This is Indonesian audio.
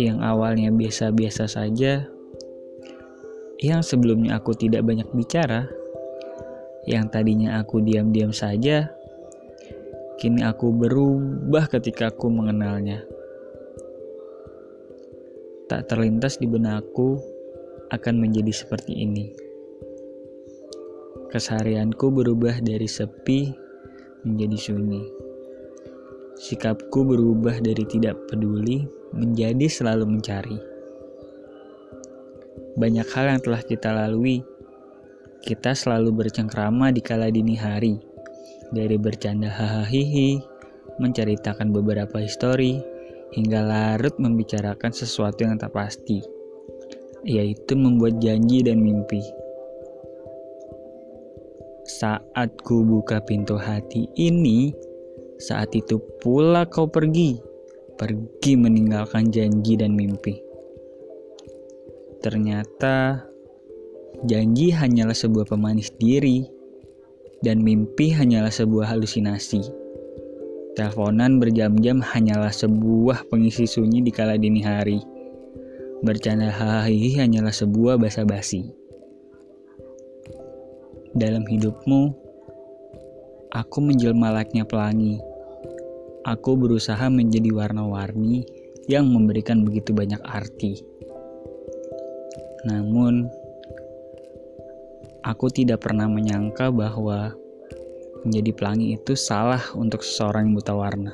Yang awalnya biasa-biasa saja, yang sebelumnya aku tidak banyak bicara, yang tadinya aku diam-diam saja, kini aku berubah ketika aku mengenalnya. Tak terlintas di benakku akan menjadi seperti ini. Keseharianku berubah dari sepi menjadi sunyi. Sikapku berubah dari tidak peduli menjadi selalu mencari. Banyak hal yang telah kita lalui. Kita selalu bercengkrama di kala dini hari. Dari bercanda hahaha, menceritakan beberapa histori, hingga larut membicarakan sesuatu yang tak pasti, yaitu membuat janji dan mimpi. Saat ku buka pintu hati ini, saat itu pula kau pergi, pergi meninggalkan janji dan mimpi. Ternyata janji hanyalah sebuah pemanis diri, dan mimpi hanyalah sebuah halusinasi. Teleponan berjam-jam hanyalah sebuah pengisi sunyi di kala dini hari. Bercanda hahaha hanyalah sebuah basa-basi dalam hidupmu, aku menjelma layaknya pelangi. Aku berusaha menjadi warna-warni yang memberikan begitu banyak arti. Namun, aku tidak pernah menyangka bahwa menjadi pelangi itu salah untuk seseorang yang buta warna.